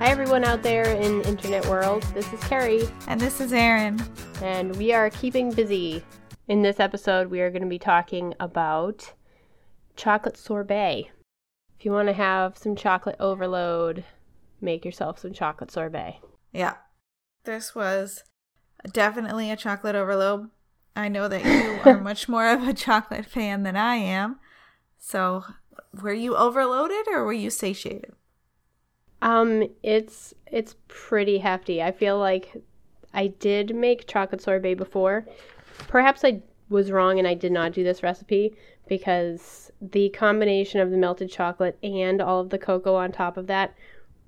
Hi, everyone out there in internet world. This is Carrie, And this is Erin. and we are keeping busy. In this episode, we are going to be talking about chocolate sorbet. If you want to have some chocolate overload, make yourself some chocolate sorbet. Yeah. This was definitely a chocolate overload. I know that you are much more of a chocolate fan than I am. So, were you overloaded or were you satiated? Um, it's it's pretty hefty. I feel like I did make chocolate sorbet before. Perhaps I was wrong and I did not do this recipe because the combination of the melted chocolate and all of the cocoa on top of that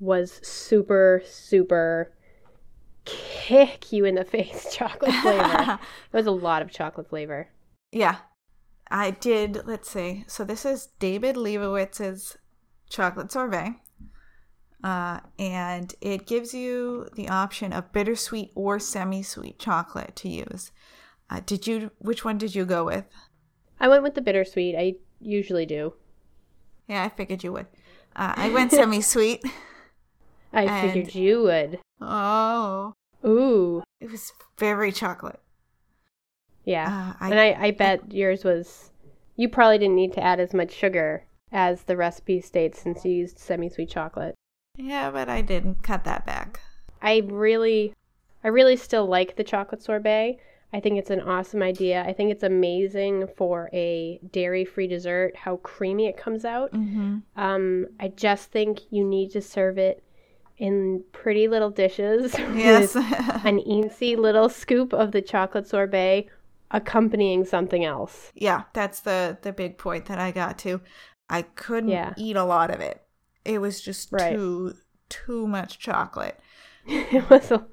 was super super kick you in the face chocolate flavor. it was a lot of chocolate flavor. Yeah. I did, let's see. So, this is David Lebovitz's chocolate sorbet. Uh, and it gives you the option of bittersweet or semi sweet chocolate to use. Uh, did you, which one did you go with? I went with the bittersweet. I usually do. Yeah, I figured you would. Uh, I went semi sweet. I And- figured you would. Oh, Ooh. it was very chocolate. Yeah. Uh, I, and I, I bet yours was. You probably didn't need to add as much sugar as the recipe states since you used semi sweet chocolate. Yeah, but I didn't cut that back. I really, I really still like the chocolate sorbet. I think it's an awesome idea. I think it's amazing for a dairy free dessert, how creamy it comes out. Mm-hmm. Um, I just think you need to serve it in pretty little dishes Yes. with an eensy little scoop of the chocolate sorbet accompanying something else. yeah, that's the the big point that I got to. I couldn't Yeah. eat a lot of it. It was just Right. too too much chocolate. it was a,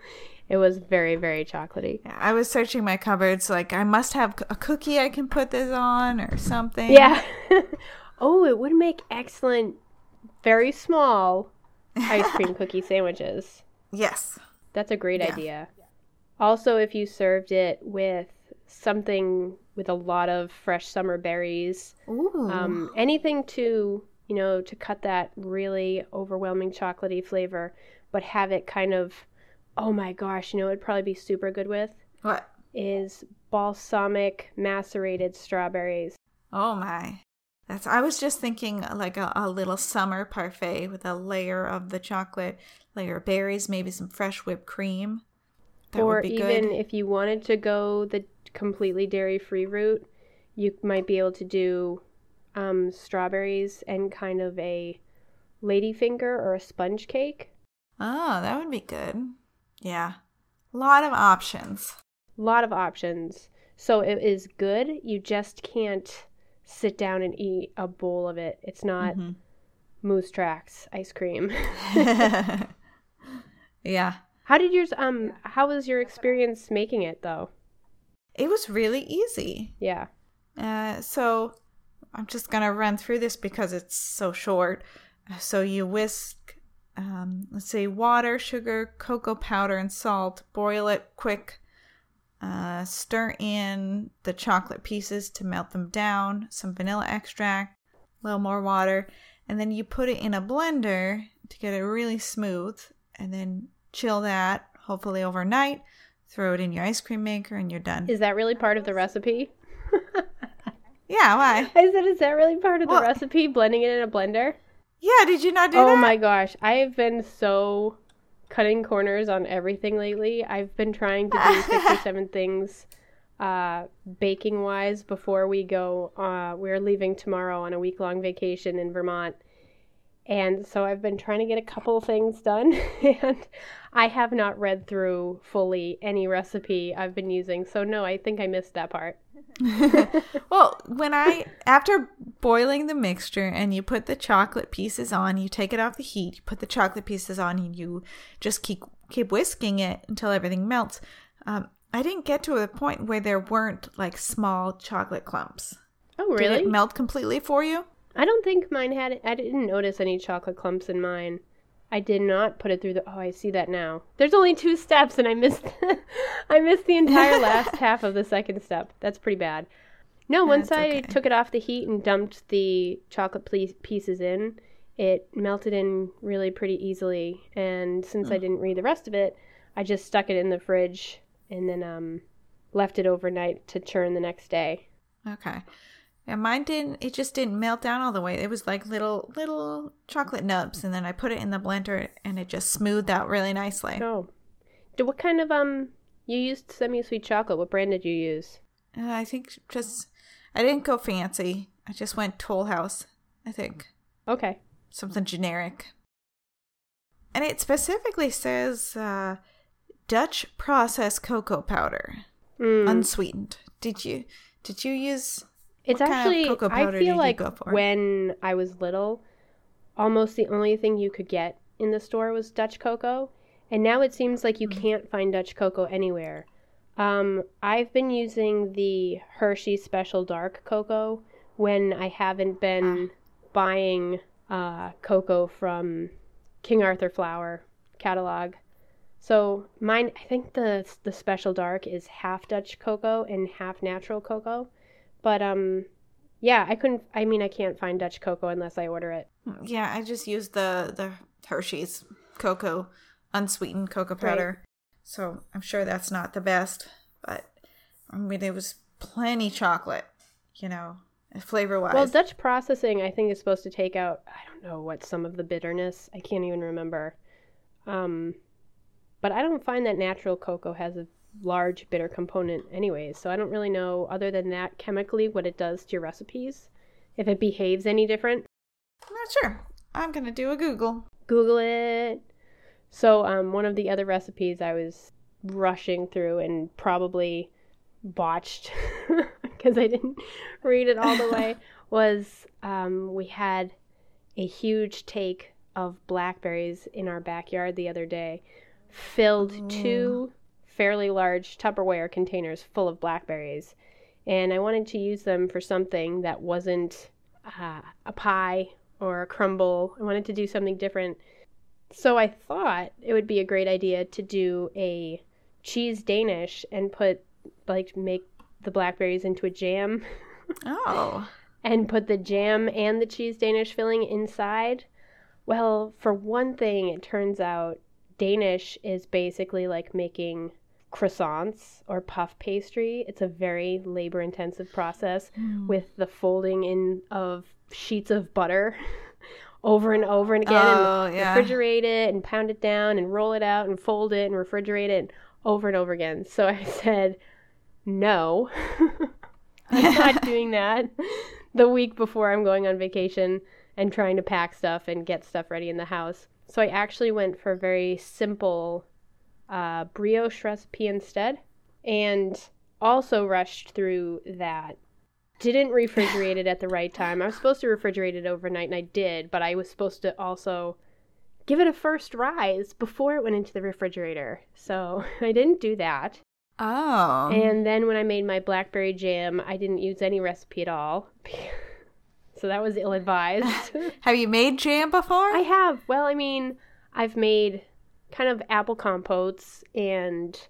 it was very very chocolatey. I was searching my cupboards like I must have a cookie I can put this on or something. Yeah. oh, it would make excellent very small ice cream cookie sandwiches. Yes. That's a great Yeah. idea. Also, if you served it with something with a lot of fresh summer berries, Ooh. um, anything to you know to cut that really overwhelming chocolatey flavor, but have it kind of, oh my gosh, you know, it'd probably be super good with what? is balsamic macerated strawberries. Oh my. That's I was just thinking like a, a little summer parfait with a layer of the chocolate, layer of berries, maybe some fresh whipped cream. That or would be even good. if you wanted to go the completely dairy free route, you might be able to do um, strawberries and kind of a ladyfinger or a sponge cake. Oh, that would be good. Yeah. A lot of options. A lot of options. So it is good. You just can't sit down and eat a bowl of it. It's not Mhm. Moose Tracks ice cream. yeah. how did yours um how was your experience making it though? It was really easy. Yeah. Uh, so I'm just going to run through this because it's so short. So you whisk, um, let's say, water, sugar, cocoa powder, and salt. Boil it quick. Uh, stir in the chocolate pieces to melt them down. Some vanilla extract, a little more water. And then you put it in a blender to get it really smooth. And then chill that, hopefully overnight. Throw it in your ice cream maker and you're done. Is that really part of the recipe? yeah, why? I said, is that really part of the Well- recipe? Blending it in a blender? Yeah, did you not do oh that? my gosh, I have been so cutting corners on everything lately. I've been trying to do six or seven things uh, baking wise before we go. Uh, we're leaving tomorrow on a week long vacation in Vermont. And so I've been trying to get a couple things done, and I have not read through fully any recipe I've been using. So, no, I think I missed that part. well, when I after boiling the mixture and you put the chocolate pieces on, you take it off the heat, you put the chocolate pieces on, and you just keep keep whisking it until everything melts. Um, I didn't get to a point where there weren't like small chocolate clumps. Oh, really? Did it melt completely for you? I don't think mine had. I didn't notice any chocolate clumps in mine. I did not put it through the. Oh, I see that now. There's only two steps, and I missed. I missed the entire last half of the second step. That's pretty bad. No, once That's I okay. took it off the heat and dumped the chocolate pieces in, it melted in really pretty easily. And since I didn't read the rest of it, I just stuck it in the fridge and then um, left it overnight to churn the next day. Okay. And mine didn't it just didn't melt down all the way. It was like little little chocolate nubs and then I put it in the blender and it just smoothed out really nicely. Oh. Do what kind of um you used semi sweet chocolate? What brand did you use? Uh, I think just I didn't go fancy. I just went Toll House, I think. Okay. Something generic. And it specifically says uh, Dutch processed cocoa powder, Mm. unsweetened. Did you did you use It's What kind of actually cocoa I feel like when I was little, almost the only thing you could get in the store was Dutch cocoa, and now it seems like you Mm. can't find Dutch cocoa anywhere. Um, I've been using the Hershey Special Dark cocoa when I haven't been buying uh, cocoa from King Arthur Flour catalog. So mine, I think the the Special Dark is half Dutch cocoa and half natural cocoa. But um, yeah, I couldn't. I mean, I can't find Dutch cocoa unless I order it. Yeah, I just used the the Hershey's cocoa unsweetened cocoa Right. powder. So I'm sure that's not the best, but I mean there was plenty chocolate, you know, flavor wise. Well, Dutch processing, I think, is supposed to take out. I don't know what some of the bitterness. I can't even remember. Um, but I don't find that natural cocoa has a large bitter component, anyways. So I don't really know, other than that, chemically, what it does to your recipes. If it behaves any different, I'm not sure. I'm gonna do a Google. Google it. So, um, one of the other recipes I was rushing through and probably botched because I didn't read it all the way was um, we had a huge take of blackberries in our backyard the other day, filled two fairly large Tupperware containers full of blackberries. And I wanted to use them for something that wasn't uh, a pie or a crumble. I wanted to do something different. So I thought it would be a great idea to do a cheese Danish and put, like, make the blackberries into a jam Oh. and put the jam and the cheese Danish filling inside. Well, for one thing, it turns out Danish is basically like making croissants or puff pastry. It's a very labor intensive process hmm. with the folding in of sheets of butter over and over and again Oh, and yeah. refrigerate it and pound it down and roll it out and fold it and refrigerate it over and over again. So I said, no, I'm not doing that the week before I'm going on vacation and trying to pack stuff and get stuff ready in the house. So I actually went for a very simple uh, brioche recipe instead and also rushed through that. Didn't refrigerate it at the right time. I was supposed to refrigerate it overnight and I did, but I was supposed to also give it a first rise before it went into the refrigerator. So I didn't do that. Oh. And then when I made my blackberry jam, I didn't use any recipe at all. so that was ill advised. Have you made jam before? I have. Well, I mean, I've made kind of apple compotes and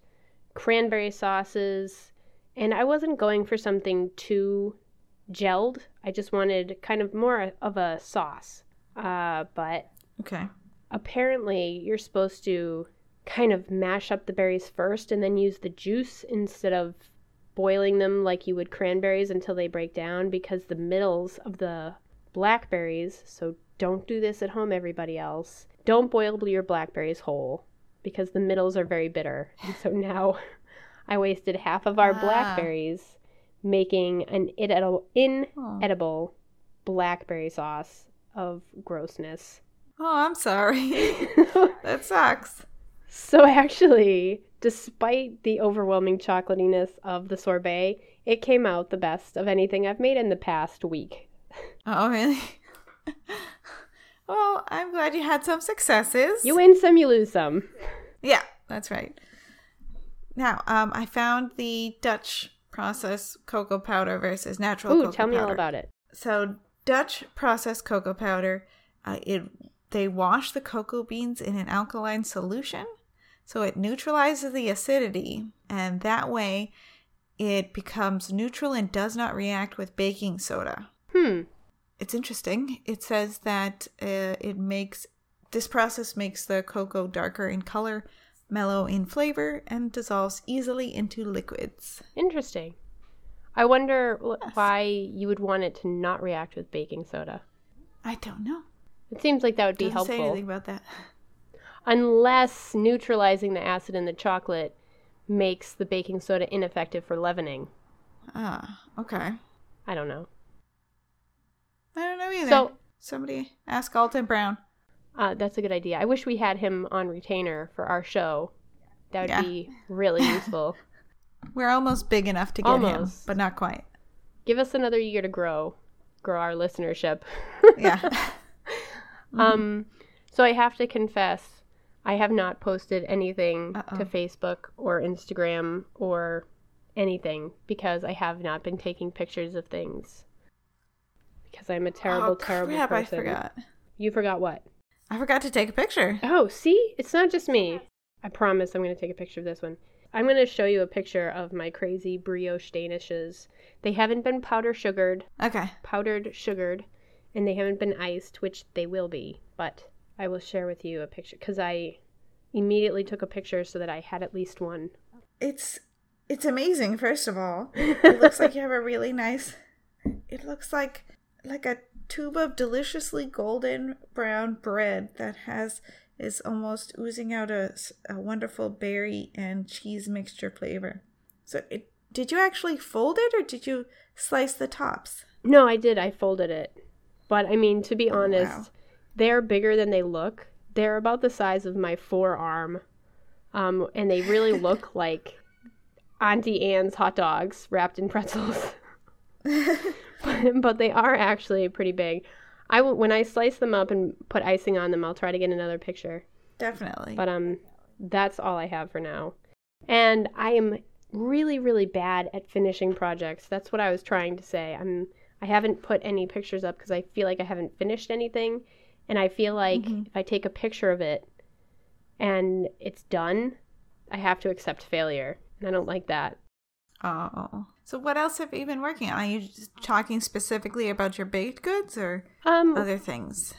cranberry sauces, and I wasn't going for something too gelled. I just wanted kind of more of a sauce. Uh, but okay. apparently you're supposed to kind of mash up the berries first and then use the juice instead of boiling them like you would cranberries until they break down because the middles of the blackberries so don't do this at home everybody else don't boil your blackberries whole because the middles are very bitter and so now i wasted half of our Ah. blackberries making an inedible, inedible blackberry sauce of grossness Oh, I'm sorry. that sucks. So actually, despite the overwhelming chocolatiness of the sorbet, it came out the best of anything I've made in the past week. Oh, really? well, I'm glad you had some successes. You win some, you lose some. Yeah, that's right. Now, um, I found the Dutch process cocoa powder versus natural cocoa. Ooh, tell me all powder. about it. So, Dutch processed cocoa powder, uh, it they wash the cocoa beans in an alkaline solution, so it neutralizes the acidity, and that way, it becomes neutral and does not react with baking soda. Hmm. It's interesting. It says that uh, it makes this process makes the cocoa darker in color, mellow in flavor, and dissolves easily into liquids. Interesting. I wonder yes. why you would want it to not react with baking soda. I don't know. It seems like that would be Doesn't helpful. Say anything about that. Unless neutralizing the acid in the chocolate makes the baking soda ineffective for leavening. Ah, okay. I don't know. I don't know either. So somebody ask Alton Brown. Uh, that's a good idea. I wish we had him on retainer for our show. That would yeah. be really useful. We're almost big enough to get almost. him, but not quite. Give us another year to grow, grow our listenership. yeah. mm-hmm. Um. So I have to confess, I have not posted anything Uh-oh. to Facebook or Instagram or anything because I have not been taking pictures of things. Because I'm a terrible, oh, terrible crap, person. I forgot. You forgot what? I forgot to take a picture. Oh, see? It's not just me. I promise I'm going to take a picture of this one. I'm going to show you a picture of my crazy brioche danishes. They haven't been powder sugared. Okay. Powdered sugared. And they haven't been iced, which they will be. But I will share with you a picture because I immediately took a picture so that I had at least one. It's it's amazing. First of all, it looks like you have a really nice. It looks like like a tube of deliciously golden brown bread that has is almost oozing out a, a wonderful berry and cheese mixture flavor. So, it, did you actually fold it or did you slice the tops? No, I did. I folded it. But I mean, to be oh, honest, wow. they're bigger than they look. They're about the size of my forearm. Um, and they really look like Auntie Anne's hot dogs wrapped in pretzels. but, they are actually pretty big. I will when I slice them up and put icing on them. I'll try to get another picture. Definitely. But um, that's all I have for now. And I am really, really bad at finishing projects. That's what I was trying to say. I'm I haven't put any pictures up because I feel like I haven't finished anything, and I feel like mm-hmm. if I take a picture of it and it's done, I have to accept failure, and I don't like that. Oh. So what else have you been working on? Are you talking specifically about your baked goods or um, other things?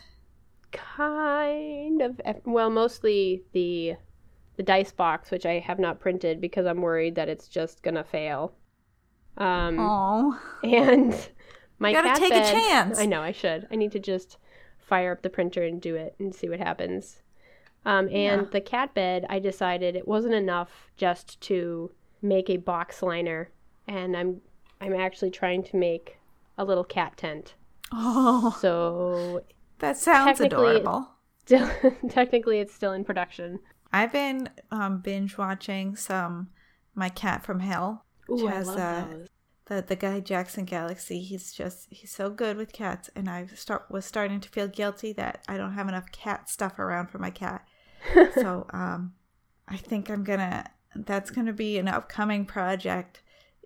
Kind of. Well, mostly the the dice box, which I have not printed because I'm worried that it's just gonna fail. Um, oh. And my you gotta take bed, a chance. I know I should. I need to just fire up the printer and do it and see what happens. Um, and yeah. the cat bed, I decided it wasn't enough just to make a box liner, and I'm I'm actually trying to make a little cat tent. Oh, so that sounds adorable. Still, technically, it's still in production. I've been um, binge watching some My Cat from Hell, which Ooh, has uh, the the guy Jackson Galaxy. He's just he's so good with cats, and I start was starting to feel guilty that I don't have enough cat stuff around for my cat. so um, I think I'm gonna that's going to be an upcoming project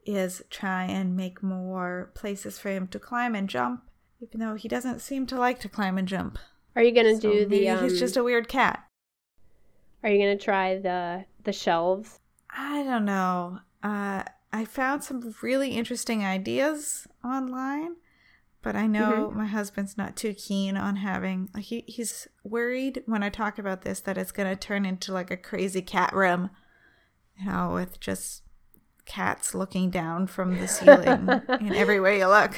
is try and make more places for him to climb and jump even though he doesn't seem to like to climb and jump are you going to so do the um, he's just a weird cat are you going to try the the shelves i don't know uh i found some really interesting ideas online but I know mm-hmm. my husband's not too keen on having. He he's worried when I talk about this that it's going to turn into like a crazy cat room you know, with just cats looking down from the ceiling in every way you look.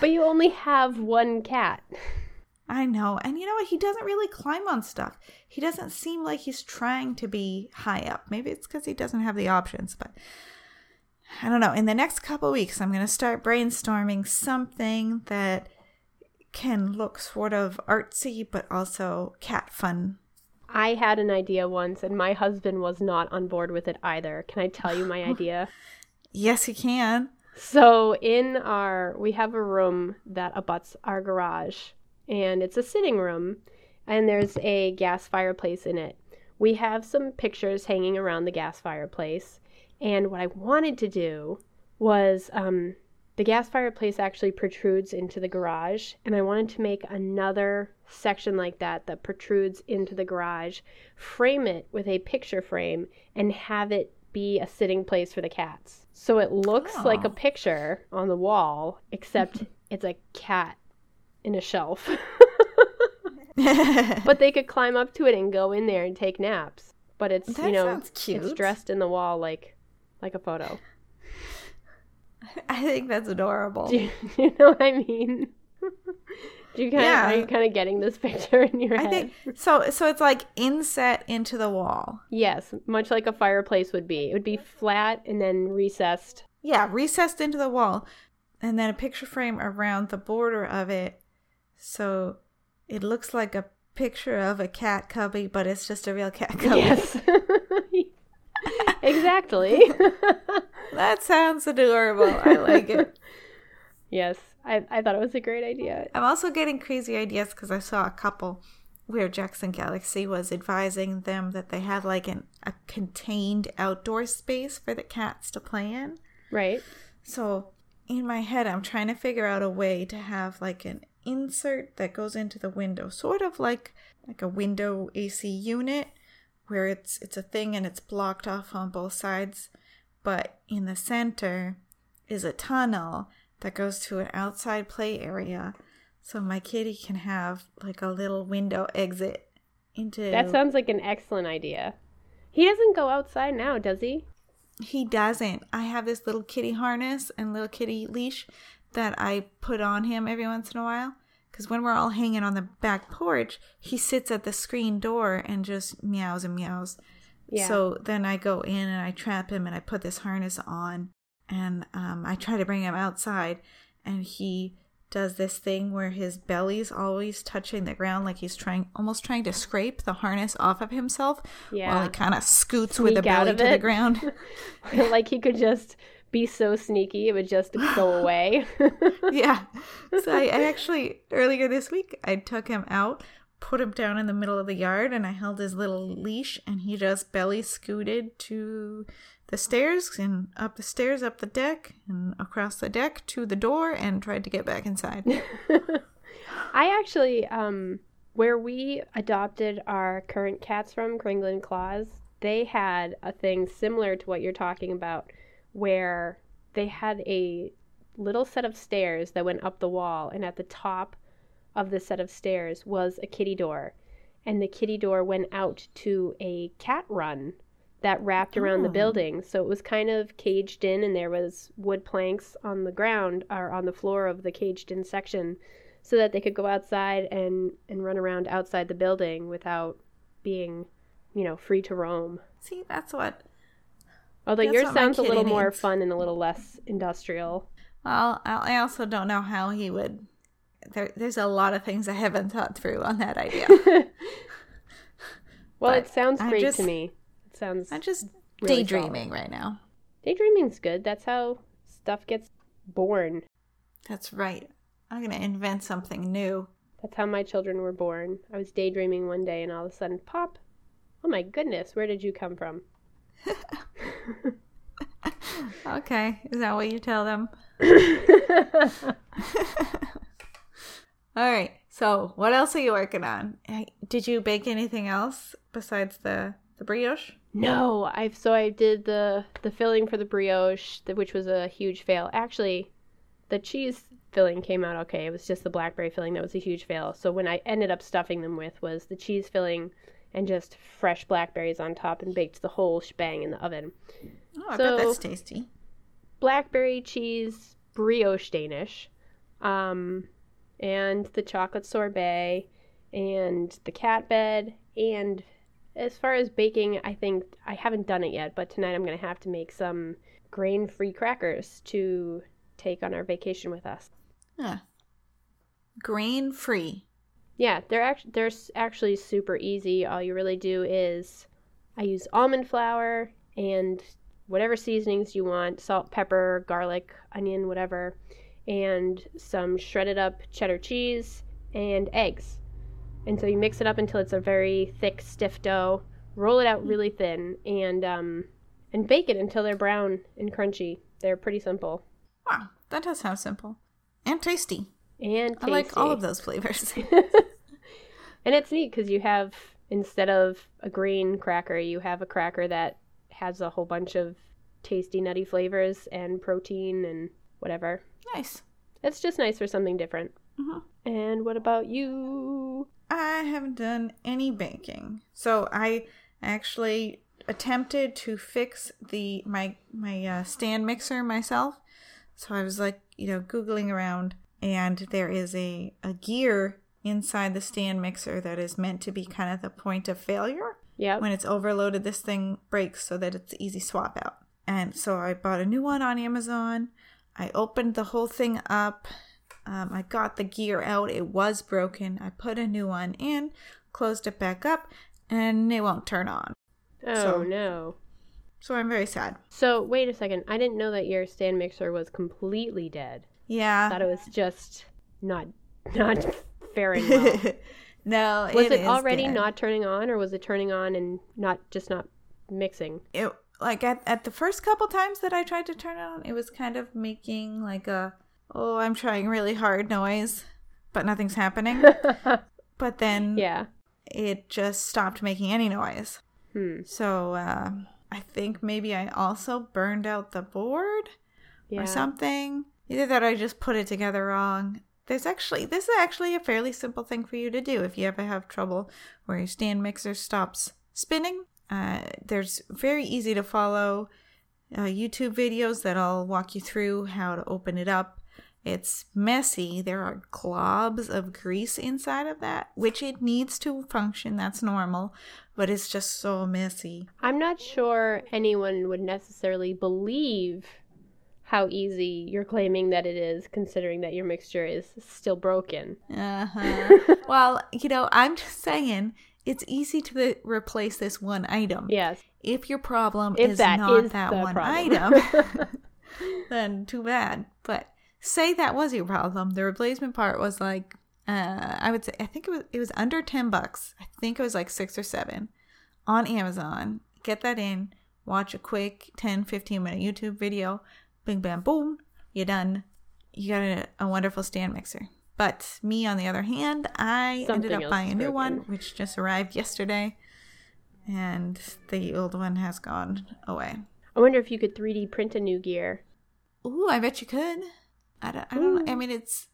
But you only have one cat. I know. And you know what? He doesn't really climb on stuff. He doesn't seem like he's trying to be high up. Maybe it's because he doesn't have the options, but I don't know. In the next couple weeks, I'm going to start brainstorming something that can look sort of artsy, but also cat fun I had an idea once, and my husband was not on board with it either. Can I tell you my idea? yes, you can. So, in our, we have a room that abuts our garage, and it's a sitting room, and there's a gas fireplace in it. We have some pictures hanging around the gas fireplace, and what I wanted to do was um, the gas fireplace actually protrudes into the garage, and I wanted to make another section like that that protrudes into the garage, frame it with a picture frame, and have it be a sitting place for the cats. So it looks oh. like a picture on the wall, except it's a cat in a shelf. but they could climb up to it and go in there and take naps. But it's That you know it's dressed in the wall like like a photo. I think that's adorable. Do you, do you know what I mean? Do you kind of are you kind of getting this picture in your I head? think so. So it's like inset into the wall. Yes, much like a fireplace would be. It would be flat and then recessed. Yeah, recessed into the wall, and then a picture frame around the border of it, so it looks like a picture of a cat cubby, but it's just a real cat cubby. Yes. Exactly. That sounds adorable. I like it. yes, I, I thought it was a great idea. I'm also getting crazy ideas because I saw a couple where Jackson Galaxy was advising them that they had like an, a contained outdoor space for the cats to play in. Right. So in my head, I'm trying to figure out a way to have like an insert that goes into the window, sort of like like a window AC unit, where it's it's a thing and it's blocked off on both sides, but in the center is a tunnel that goes to an outside play area, so my kitty can have like a little window exit into. That sounds like an excellent idea. He doesn't go outside now, does he? He doesn't. I have this little kitty harness and little kitty leash that I put on him every once in a while. Because when we're all hanging on the back porch, he sits at the screen door and just meows and meows. Yeah. So then I go in and I trap him and I put this harness on and um, I try to bring him outside. And he does this thing where his belly's always touching the ground, like he's trying, almost trying to scrape the harness off of himself. While Yeah. he kind of scoots with the belly to the ground. like he could just be so sneaky, it would just go away. yeah. So I, I actually earlier this week I took him out, put him down in the middle of the yard, and I held his little leash, and he just belly scooted to the stairs and up the stairs, up the deck, and across the deck to the door, and tried to get back inside. I actually, um, where we adopted our current cats from, Kringle and Claus, they had a thing similar to what you're talking about, where they had a little set of stairs that went up the wall, and at the top of the set of stairs was a kitty door, and the kitty door went out to a cat run that wrapped around the Oh. building. So it was kind of caged in, and there was wood planks on the ground or on the floor of the caged in section so that they could go outside and and run around outside the building without being you know free to roam See, that's what. Although That's yours sounds a little more fun and a little less industrial Well, I I also don't know how he would. There, there's a lot of things I haven't thought through on that idea. well But it sounds great just- to me it sounds I'm just Really daydreaming right now. daydreaming's good that's how stuff gets born That's right. I'm gonna invent something new. that's how my children were born i was daydreaming one day and all of a sudden pop oh my goodness where did you come from Okay, is that what you tell them? All right. So, what else are you working on? Did you bake anything else besides the the brioche? No, I've so I did the the filling for the brioche, which was a huge fail. Actually, the cheese filling came out okay. It was just the blackberry filling that was a huge fail. So when I ended up stuffing them with was the cheese filling and just fresh blackberries on top and baked the whole shebang in the oven. Oh, I So- bet that's tasty. Blackberry cheese brioche Danish, um, and the chocolate sorbet, and the cat bed, and as far as baking, I think I haven't done it yet, but tonight I'm gonna have to make some grain-free crackers to take on our vacation with us. Yeah. Grain free. Yeah, they're actually they're actually super easy. All you really do is I use almond flour and whatever seasonings you want, salt, pepper, garlic, onion, whatever, and some shredded up cheddar cheese and eggs. And so you mix it up until it's a very thick, stiff dough. Roll it out really thin and um, and bake it until they're brown and crunchy. They're pretty simple Wow, that does sound simple and tasty. And tasty. I like all of those flavors. and it's neat because you have instead of a green cracker, you have a cracker that has a whole bunch of tasty nutty flavors and protein and whatever. nice. It's just nice for something different. Mhm. And what about you? I haven't done any baking. So I actually attempted to fix the my my uh, stand mixer myself. So I was like, you know, googling around and there is a a gear inside the stand mixer that is meant to be kind of the point of failure. Yeah. When it's overloaded, this thing breaks so that it's easy swap out. And so I bought a new one on Amazon. I opened the whole thing up. Um, I got the gear out. It was broken. I put a new one in, closed it back up, and it won't turn on. oh so- no. So I'm very sad. So wait a second. I didn't know that your stand mixer was completely dead. I Yeah. thought it was just not not faring well. no, Was it, already dead. not turning on, or was it turning on and not just not mixing? it like at, at the first couple times that I tried to turn it on, it was kind of making like a oh I'm trying really hard noise, but nothing's happening. but then yeah. it just stopped making any noise. Hmm. So uh, I think maybe I also burned out the board Yeah. or something. Either that I just put it together wrong. There's actually this is actually a fairly simple thing for you to do if you ever have trouble where your stand mixer stops spinning. Uh, there's very easy to follow uh, YouTube videos that'll walk you through how to open it up. It's messy. There are globs of grease inside of that, which it needs to function. That's normal, but it's just so messy. I'm not sure anyone would necessarily believe how easy you're claiming that it is, considering that your mixture is still broken. Uh-huh. well, you know, I'm just saying it's easy to re- replace this one item. Yes. If your problem If is that not is that one problem. item, then too bad. But say that was your problem. The replacement part was like uh I would say I think it was it was under 10 bucks. I think it was like 6 or 7 on Amazon. Get that in, watch a quick 10 15 minute YouTube video, bing bam boom, you're done. You got a, a wonderful stand mixer. But me, on the other hand, I Something ended up buying a new broken. one, which just arrived yesterday, and the old one has gone away. I wonder if you could 3D print a new gear. Ooh, I bet you could. I don't. I don't. know. I hmm. mean, it's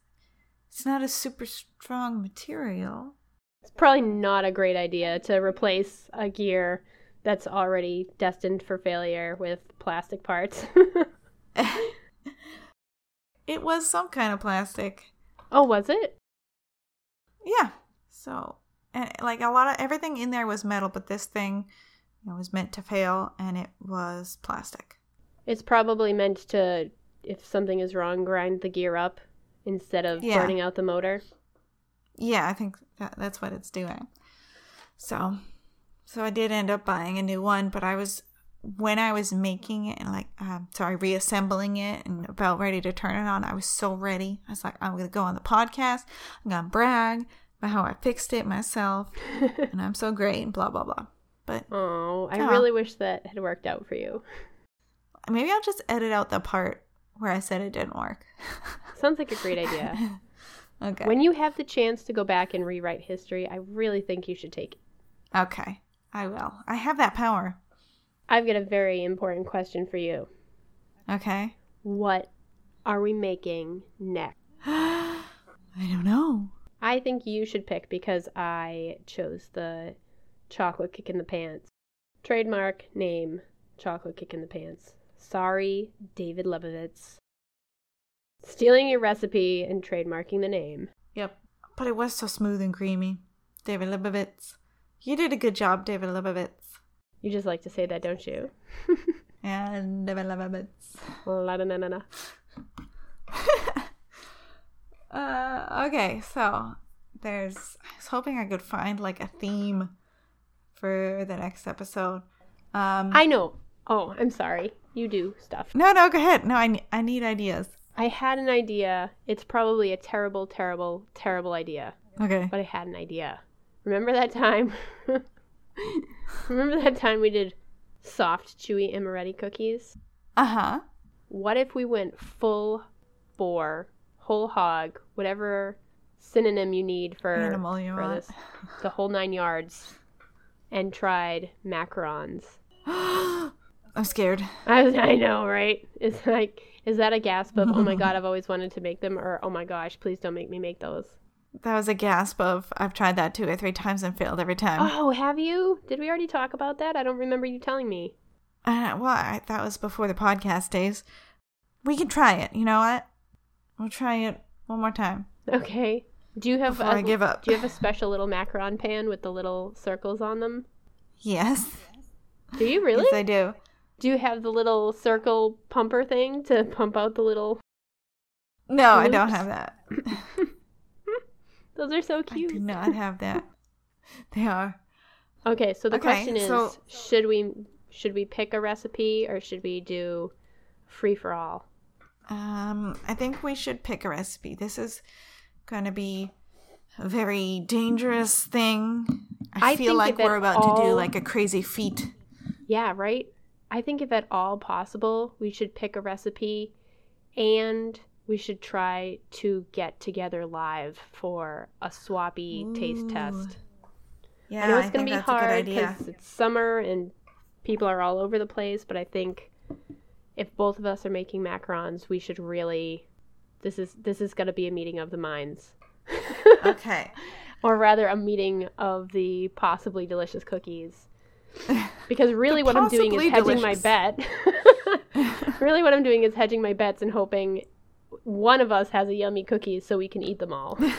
it's not a super strong material. It's probably not a great idea to replace a gear that's already destined for failure with plastic parts. it was some kind of plastic. oh, was it? Yeah. So, and like a lot of everything in there was metal, but this thing, you know, was meant to fail, and it was plastic. It's probably meant to, if something is wrong, grind the gear up instead of Yeah. burning out the motor. Yeah, I think that that's what it's doing. So, so I did end up buying a new one, but I was when I was making it and like, um, sorry, reassembling it and about ready to turn it on. I was so ready. I was like, I'm gonna go on the podcast. I'm gonna brag about how I fixed it myself, and I'm so great and blah blah blah. But Oh, I Oh. really wish that had worked out for you. maybe I'll just edit out the part where I said it didn't work. Sounds like a great idea. okay. When you have the chance to go back and rewrite history, I really think you should take it. okay, I will. I have that power. I've got a very important question for you. Okay. What are we making next? I don't know. I think you should pick because I chose the chocolate kick in the pants. Trademark name chocolate kick in the pants. Sorry, David Lebovitz. Stealing your recipe and trademarking the name. Yep. But it was so smooth and creamy. David Lebovitz. You did a good job, David Lebovitz. You just like to say that, don't you? And Lebovitz. La na na na. Uh, okay, so there's. I was hoping I could find like a theme for the next episode. Um, I know. Oh, I'm sorry. You do stuff. no, no, go ahead. No, I, ne- I need ideas. I had an idea. It's probably a terrible, terrible, terrible idea. Okay. But I had an idea. Remember that time? Remember that time we did soft, chewy amaretti cookies? Uh huh. What if we went full bore, whole hog, whatever synonym you need for, Animal you for want. this, the whole nine yards, and tried macarons? I'm scared. I, I know, right? It's like, is that a gasp of, oh my god, I've always wanted to make them, or oh my gosh, please don't make me make those? That was a gasp of I've tried that two or three times and failed every time. Oh, have you? Did we already talk about that? I don't remember you telling me. Uh, well, I, that was before the podcast days. We can try it. You know what? We'll try it one more time. Okay. Do you have Before a, I give up. Do you have a special little macaron pan with the little circles on them? Yes. Do you really? Yes, I do. do you have the little circle pumper thing to pump out the little? No, I don't have that. Those are so cute. I do not have that. They are. Okay, so the Okay, question is, so- should we should we pick a recipe or should we do free for all? Um, I think we should pick a recipe. This is going to be a very dangerous thing. I, I feel like we're about to do like a crazy feat. Yeah, right? I think if at all possible, we should pick a recipe and we should try to get together live for a swappy taste test. Yeah, I know it's going to be that's a good hard because it's summer and people are all over the place, but I think if both of us are making macarons, we should really this is this is going to be a meeting of the minds. Okay. or rather a meeting of the possibly delicious cookies. Because really what I'm doing is hedging delicious. my bet. really what I'm doing is hedging my bets and hoping one of us has a yummy cookie so we can eat them all.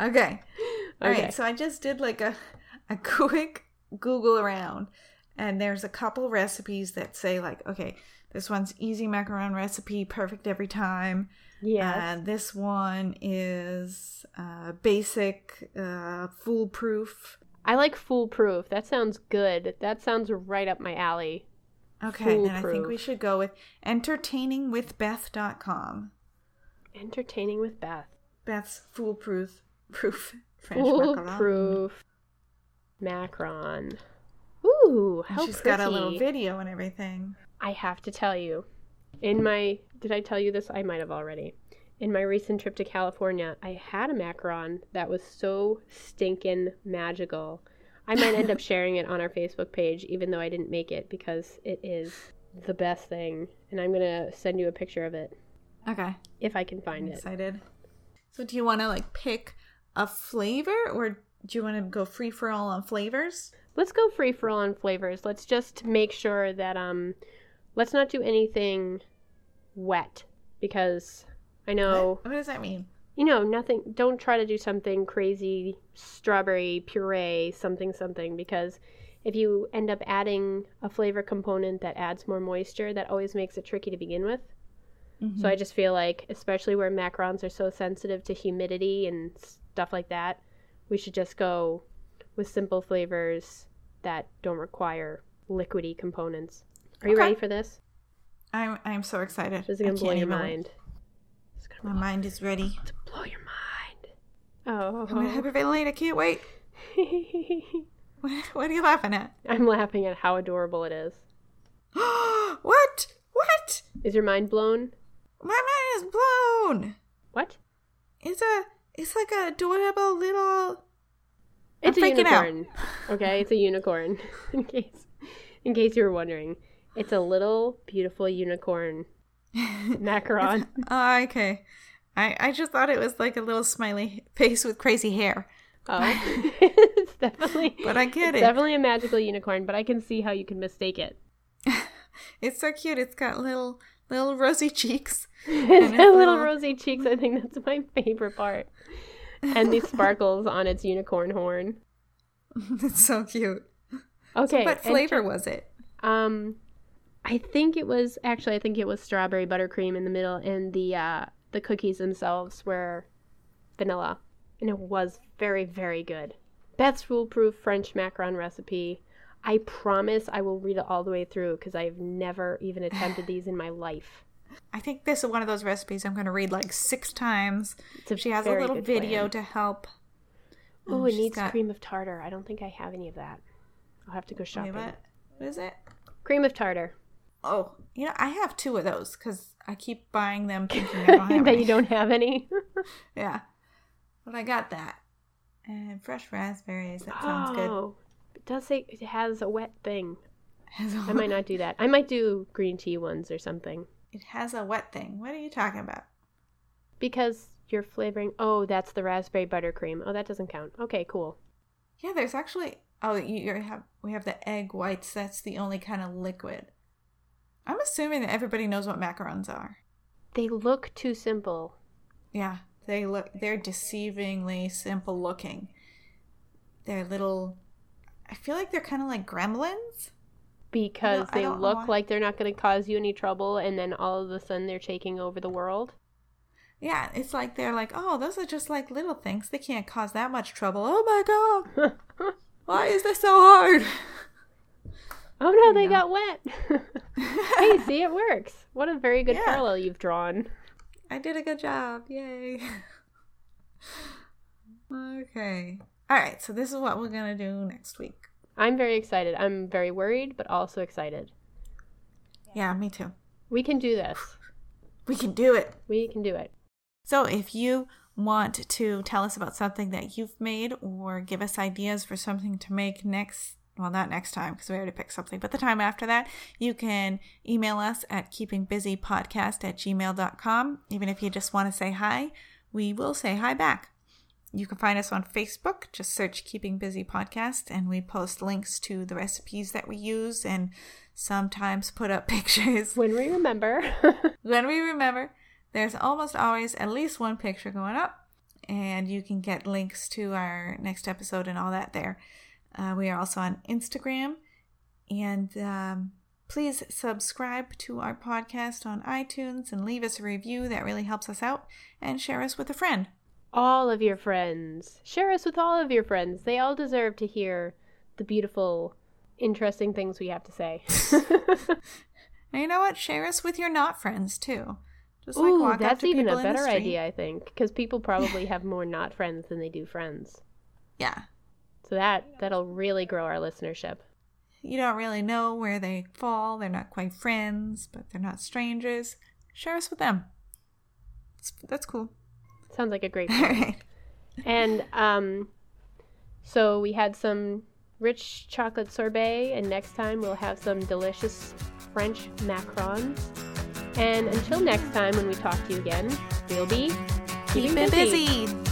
Okay. All right. Okay. So I just did like a a quick Google around, and there's a couple recipes that say like, okay, this one's easy macaron recipe, perfect every time. Yeah. And this one is uh, basic, uh, foolproof. I like foolproof. That sounds good. That sounds right up my alley. Okay, then I think we should go with entertainingwithbeth.com. Entertaining with Beth. Beth's foolproof proof French macaron. Foolproof macaron. Ooh, And how she's pretty. got a little video and everything. I have to tell you, in my did I tell you this? I might have already. In my recent trip to California, I had a macaron that was so stinking magical. I might end up sharing it on our Facebook page, even though I didn't make it, because it is the best thing. And I'm gonna send you a picture of it Okay. if I can I'm find it. excited. So do you want to like pick a flavor or do you want to go free for all on flavors? Let's go free for all on flavors. Let's just make sure that um, let's not do anything wet because I know. What, what does that mean? You know, nothing. Don't try to do something crazy, strawberry puree, something, something, because if you end up adding a flavor component that adds more moisture, that always makes it tricky to begin with. Mm-hmm. So I just feel like, especially where macarons are so sensitive to humidity and stuff like that, we should just go with simple flavors that don't require liquidy components. Are you Okay. ready for this? I'm I'm so excited. This is gonna blow your mind. My mind is ready. Blow your mind. Oh. I'm gonna hyperventilate. I can't wait. What, what are you laughing at? I'm laughing at how adorable it is. what? What? Is your mind blown? My mind is blown. What? It's a it's like a adorable little It's a freaking out. unicorn. Okay, it's a unicorn. in case in case you were wondering. It's a little beautiful unicorn macaron. Oh, okay. I, I just thought it was like a little smiley face with crazy hair. Oh. it's definitely But I get it's it. definitely a magical unicorn, but I can see how you can mistake it. It's so cute. It's got little little rosy cheeks. It's its got little little- rosy cheeks. I think that's my favorite part. And these sparkles on its unicorn horn. it's so cute. Okay. what and flavor was it? Um, I think it was actually I think it was strawberry buttercream in the middle, and the uh, the cookies themselves were vanilla, and it was very very good. Beth's foolproof French macaron recipe. I promise I will read it all the way through because I've never even attempted these in my life. I think this is one of those recipes I'm going to read like six times. A She has a little video plan. to help. Oh, it needs got- cream of tartar. I don't think I have any of that. I'll have to go Wait, shopping. what? What is it? Cream of tartar. Oh, you know, I have two of those because I keep buying them thinking I don't have that any. you don't have any. Yeah. But I got that. And fresh raspberries. That sounds good. Oh, it does say it has a wet thing. Has a I might not do that. I might do green tea ones or something It has a wet thing. What are you talking about? because you're flavoring. Oh, that's the raspberry buttercream. Oh, that doesn't count. Okay, cool. Yeah, there's actually. Oh, you have we have the egg whites. That's the only kind of liquid. I'm assuming that everybody knows what macarons are. They look too simple. Yeah, they look. They're deceivingly simple looking. They're little. I feel like they're kind of like gremlins. because they look why. like they're not going to cause you any trouble and then all of a sudden they're taking over the world Yeah, it's like they're like, oh, those are just like little things. They can't cause that much trouble. Oh my god, why is this so hard? oh no they got wet hey see it works what a very good Yeah. parallel you've drawn I did a good job. Yay. okay. All right, so this is what we're going to do next week. i'm very excited i'm very worried but also excited Yeah, me too. we can do this We can do it. we can do it So if you want to tell us about something that you've made or give us ideas for something to make next well not next time because we already picked something but the time after that you can email us at keepingbusypodcast at gmail.com even if you just want to say hi we will say hi back. You can find us on facebook just search keeping busy podcast and we post links to the recipes that we use and sometimes put up pictures. When we remember. When we remember, there's almost always at least one picture going up, and you can get links to our next episode and all that there. Uh, we are also on Instagram, and um, please subscribe to our podcast on iTunes and leave us a review. That really helps us out, and share us with a friend. all of your friends share us with all of your friends they all deserve to hear the beautiful interesting things we have to say And you know what? Share us with your not friends too. Just Ooh, walk up that's to even a better idea, I think, because people probably have more not friends than they do friends. Yeah. So that that'll really grow our listenership. You don't really know where they fall. They're not quite friends, but they're not strangers. Share us with them. That's, that's cool. Sounds like a great All right. and um, so we had some rich chocolate sorbet, and next time we'll have some delicious French macarons. And until next time, when we talk to you again, we'll be Keep it busy.